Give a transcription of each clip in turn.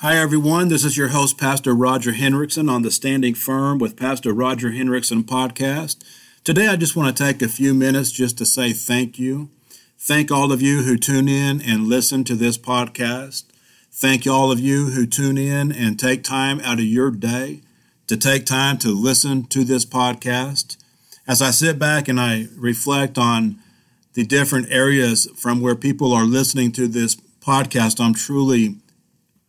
Hi, everyone. This is your host, Pastor Roger Henriksen, on the Standing Firm with Pastor Roger Henriksen podcast. Today, I just want to take a few minutes just to say thank you. Thank all of you who tune in and listen to this podcast. Thank all of you who tune in and take time out of your day to take time to listen to this podcast. As I sit back and I reflect on the different areas from where people are listening to this podcast, I'm truly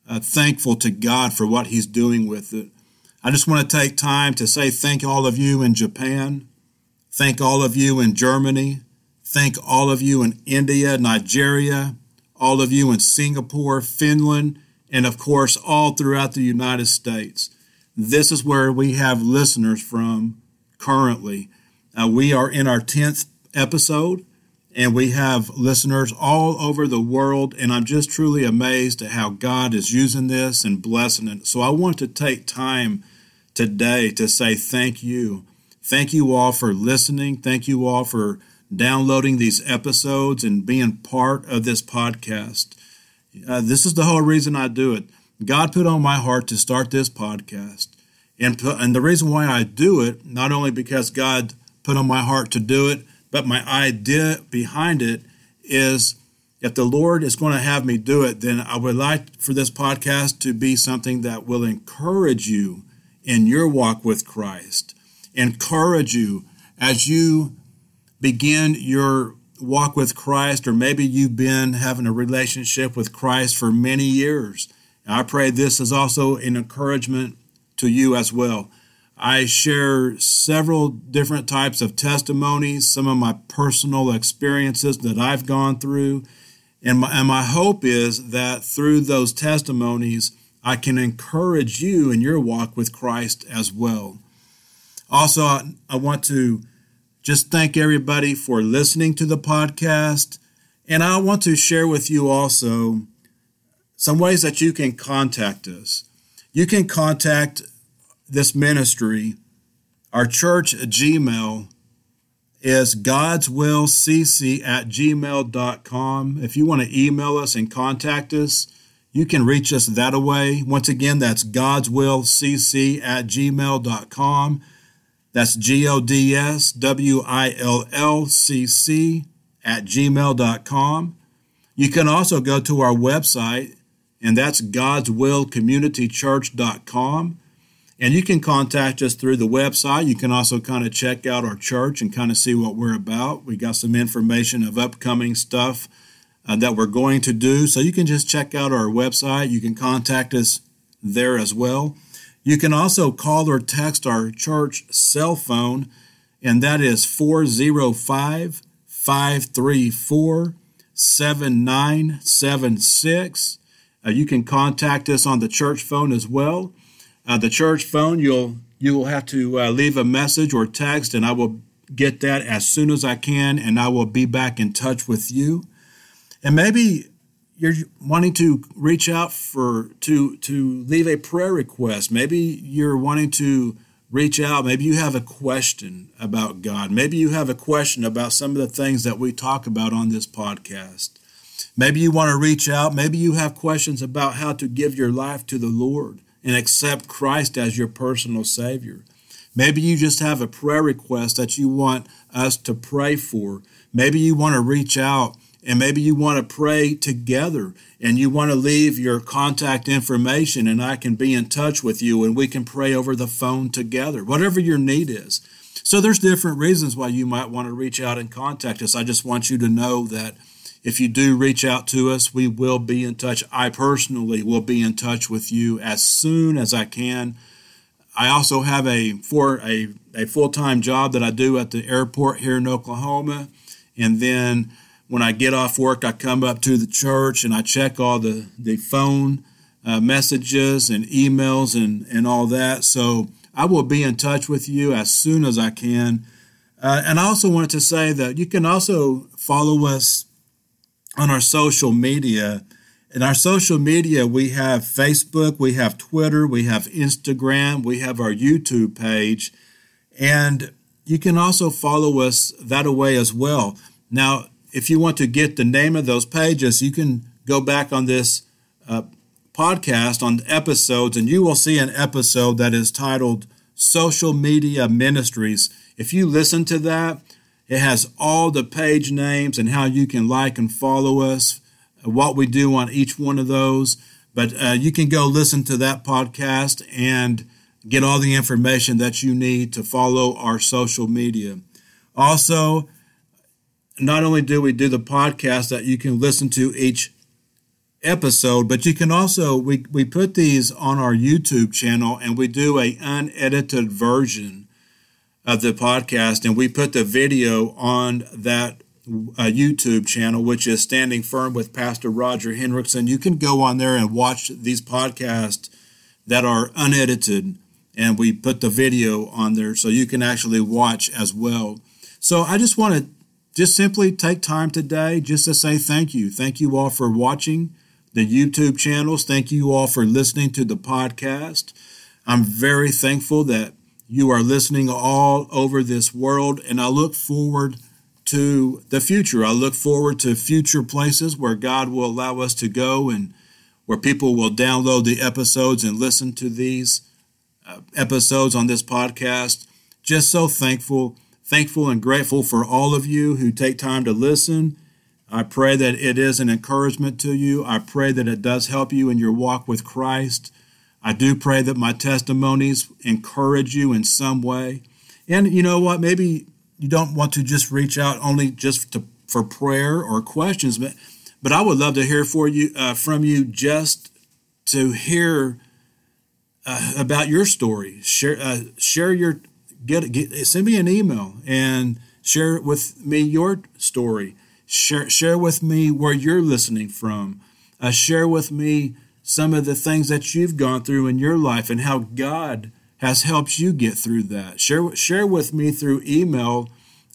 uh, thankful to God for what He's doing with it. I just want to take time to say thank all of you in Japan, thank all of you in Germany, thank all of you in India, Nigeria, all of you in Singapore, Finland, and of course, all throughout the United States. This is where we have listeners from currently. Uh, we are in our 10th episode and we have listeners all over the world. And I'm just truly amazed at how God is using this and blessing it. So I want to take time today to say thank you. Thank you all for listening. Thank you all for downloading these episodes and being part of this podcast. Uh, this is the whole reason I do it. God put on my heart to start this podcast. And, and the reason why I do it, not only because God put on my heart to do it, but my idea behind it is if the Lord is going to have me do it, then I would like for this podcast to be something that will encourage you in your walk with Christ, encourage you as you begin your walk with Christ, or maybe you've been having a relationship with Christ for many years. I pray this is also an encouragement to you as well. I share several different types of testimonies, some of my personal experiences that I've gone through. And my, and my hope is that through those testimonies, I can encourage you in your walk with Christ as well. Also, I, I want to just thank everybody for listening to the podcast. And I want to share with you also some ways that you can contact us. You can contact this ministry, our church Gmail is God's will cc at gmail.com. If you want to email us and contact us, you can reach us that way. Once again, that's God's will cc at gmail.com. That's G O D S W I L L C C at gmail.com. You can also go to our website, and that's God's Will Community godswillcommunitychurch.com. And you can contact us through the website. You can also kind of check out our church and kind of see what we're about. We got some information of upcoming stuff uh, that we're going to do. So you can just check out our website. You can contact us there as well. You can also call or text our church cell phone, and that is 405 534 7976. Uh, you can contact us on the church phone as well. Uh, the church phone, you'll you will have to uh, leave a message or text, and I will get that as soon as I can, and I will be back in touch with you. And maybe you're wanting to reach out for to to leave a prayer request. Maybe you're wanting to reach out. Maybe you have a question about God. Maybe you have a question about some of the things that we talk about on this podcast. Maybe you want to reach out. Maybe you have questions about how to give your life to the Lord and accept Christ as your personal Savior. Maybe you just have a prayer request that you want us to pray for. Maybe you want to reach out and maybe you want to pray together and you want to leave your contact information and I can be in touch with you and we can pray over the phone together, whatever your need is. So there's different reasons why you might want to reach out and contact us. I just want you to know that if you do reach out to us, we will be in touch. I personally will be in touch with you as soon as I can. I also have a for a, a full-time job that I do at the airport here in Oklahoma. And then when I get off work, I come up to the church and I check all the, the phone uh, messages and emails and, and all that. So I will be in touch with you as soon as I can. Uh, and I also wanted to say that you can also follow us on our social media. In our social media, we have Facebook, we have Twitter, we have Instagram, we have our YouTube page, and you can also follow us that way as well. Now, if you want to get the name of those pages, you can go back on this uh, podcast on episodes, and you will see an episode that is titled Social Media Ministries. If you listen to that, it has all the page names and how you can like and follow us, what we do on each one of those. But uh, you can go listen to that podcast and get all the information that you need to follow our social media. Also, not only do we do the podcast that you can listen to each episode, but you can also we we put these on our YouTube channel and we do a unedited version of the podcast and we put the video on that uh, YouTube channel, which is Standing Firm with Pastor Roger Henriksen. You can go on there and watch these podcasts that are unedited, and we put the video on there so you can actually watch as well. So I just want to just simply take time today just to say thank you. Thank you all for watching the YouTube channels. Thank you all for listening to the podcast. I'm very thankful that you are listening all over this world, and I look forward to the future. I look forward to future places where God will allow us to go and where people will download the episodes and listen to these uh, episodes on this podcast. Just so thankful, thankful and grateful for all of you who take time to listen I pray that it is an encouragement to you. I pray that it does help you in your walk with Christ. I do pray that my testimonies encourage you in some way. And you know what? Maybe you don't want to just reach out only just to, for prayer or questions, but but I would love to hear for you uh, from you just to hear uh, about your story. Share uh, share your get, get send me an email and share with me your story. Share, share with me where you're listening from. Uh, share with me some of the things that you've gone through in your life and how God has helped you get through that. Share, share with me through email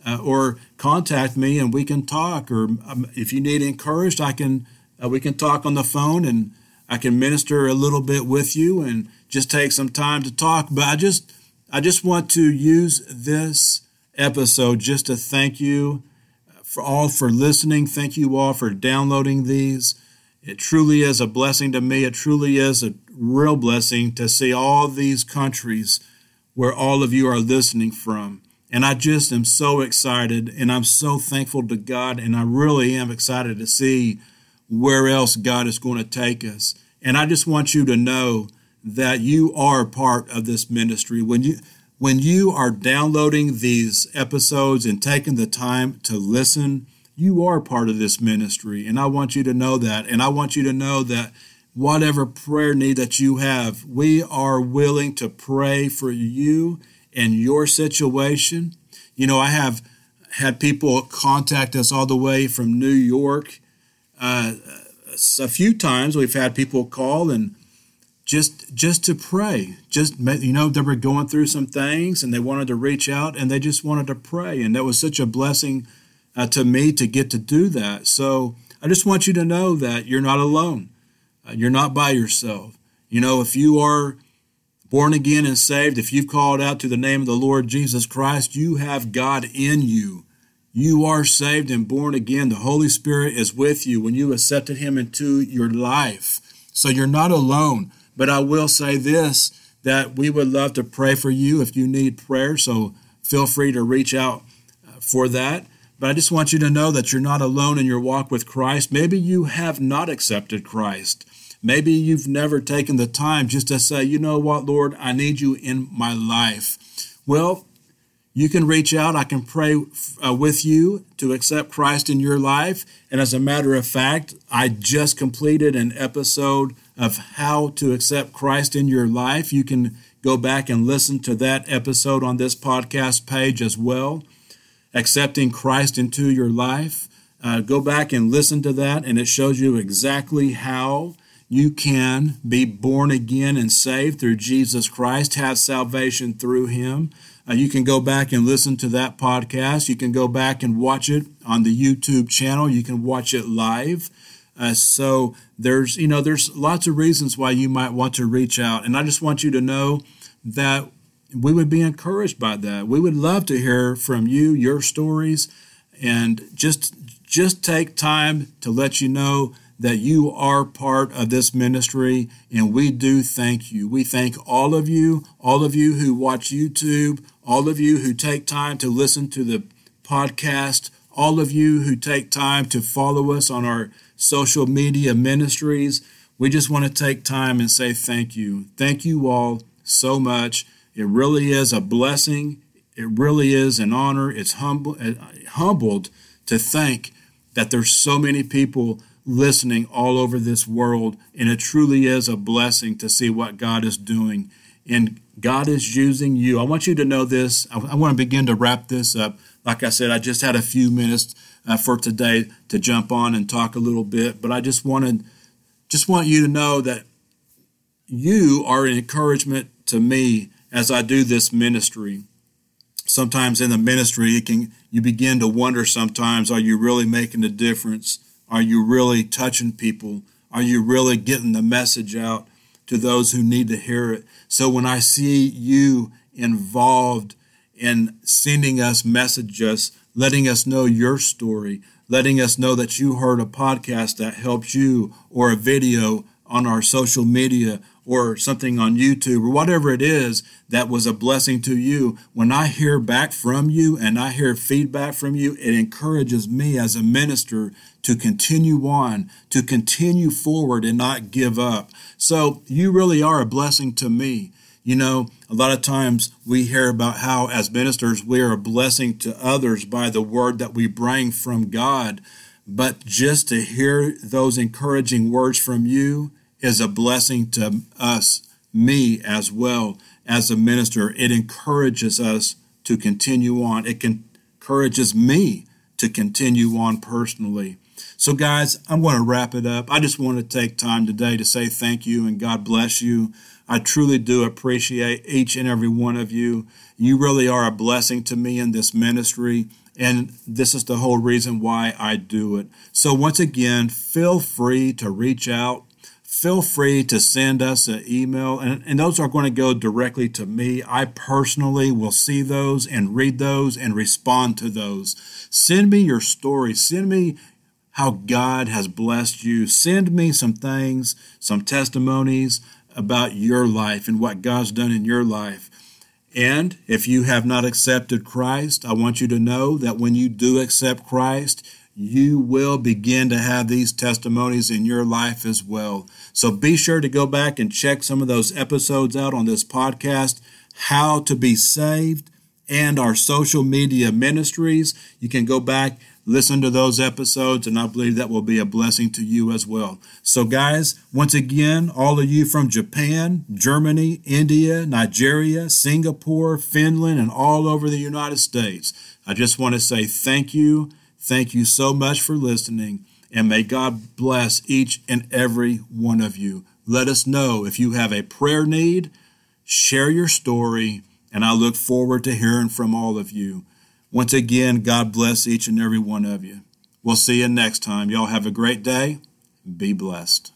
uh, or contact me and we can talk. Or um, if you need encouraged, I can uh, we can talk on the phone and I can minister a little bit with you and just take some time to talk. But I just I just want to use this episode just to thank you for all for listening. Thank you all for downloading these. It truly is a blessing to me. It truly is a real blessing to see all these countries where all of you are listening from. And I just am so excited and I'm so thankful to God. And I really am excited to see where else God is going to take us. And I just want you to know that you are part of this ministry. When you when you are downloading these episodes and taking the time to listen, you are part of this ministry. And I want you to know that. And I want you to know that whatever prayer need that you have, we are willing to pray for you and your situation. You know, I have had people contact us all the way from New York. Uh, a few times we've had people call and just just to pray just you know they were going through some things and they wanted to reach out and they just wanted to pray and that was such a blessing uh, to me to get to do that. So i just want you to know that you're not alone. Uh, you're not by yourself. You know if you are born again and saved if you've called out to the name of the lord jesus christ you have god in you. You are saved and born again. The holy spirit is with you when you accepted him into your life. So you're not alone. But I will say this that we would love to pray for you if you need prayer. So feel free to reach out uh, for that. But I just want you to know that you're not alone in your walk with Christ. Maybe you have not accepted Christ. Maybe you've never taken the time just to say, you know what, Lord, I need you in my life. Well, you can reach out. I can pray uh, with you to accept Christ in your life. And as a matter of fact, I just completed an episode of how to accept Christ in your life. You can go back and listen to that episode on this podcast page as well. Accepting Christ into your life. Uh, go back and listen to that, and it shows you exactly how you can be born again and saved through Jesus Christ, have salvation through Him. Uh, you can go back and listen to that podcast. You can go back and watch it on the YouTube channel. You can watch it live. Uh, so there's you know there's lots of reasons why you might want to reach out, and I just want you to know that we would be encouraged by that. We would love to hear from you, your stories, and just just take time to let you know that you are part of this ministry, and we do thank you. We thank all of you, all of you who watch YouTube, all of you who take time to listen to the podcast, all of you who take time to follow us on our social media ministries. We just want to take time and say thank you. Thank you all so much. It really is a blessing. It really is an honor. It's humble, uh, humbled to think that there's so many people listening all over this world, and it truly is a blessing to see what God is doing. And God is using you. I want you to know this. I, I want to begin to wrap this up. Like I said, I just had a few minutes uh, for today to jump on and talk a little bit, but I just wanted, just want you to know that you are an encouragement to me as I do this ministry. Sometimes in the ministry, you can you begin to wonder. Sometimes, are you really making a difference? Are you really touching people? Are you really getting the message out to those who need to hear it? So when I see you involved in sending us messages, letting us know your story, letting us know that you heard a podcast that helped you or a video on our social media or something on YouTube or whatever it is that was a blessing to you, when I hear back from you and I hear feedback from you, it encourages me as a minister to continue on, to continue forward and not give up. So you really are a blessing to me. You know, a lot of times we hear about how, as ministers, we are a blessing to others by the word that we bring from God. But just to hear those encouraging words from you is a blessing to us, me as well as a minister. It encourages us to continue on. It encourages me to continue on personally. So, guys, I'm going to wrap it up. I just want to take time today to say thank you and God bless you. I truly do appreciate each and every one of you. You really are a blessing to me in this ministry, and this is the whole reason why I do it. So, once again, feel free to reach out feel free to send us an email, and, and those are going to go directly to me. I personally will see those and read those and respond to those. Send me your story. Send me how God has blessed you. Send me some things, some testimonies about your life and what God's done in your life. And if you have not accepted Christ, I want you to know that when you do accept Christ, you will begin to have these testimonies in your life as well. So be sure to go back and check some of those episodes out on this podcast, How to Be Saved, and our social media ministries. You can go back, listen to those episodes, and I believe that will be a blessing to you as well. So, guys, once again, all of you from Japan, Germany, India, Nigeria, Singapore, Finland, and all over the United States, I just want to say thank you Thank you so much for listening, and may God bless each and every one of you. Let us know if you have a prayer need, share your story, and I look forward to hearing from all of you. Once again, God bless each and every one of you. We'll see you next time. Y'all have a great day. Be blessed.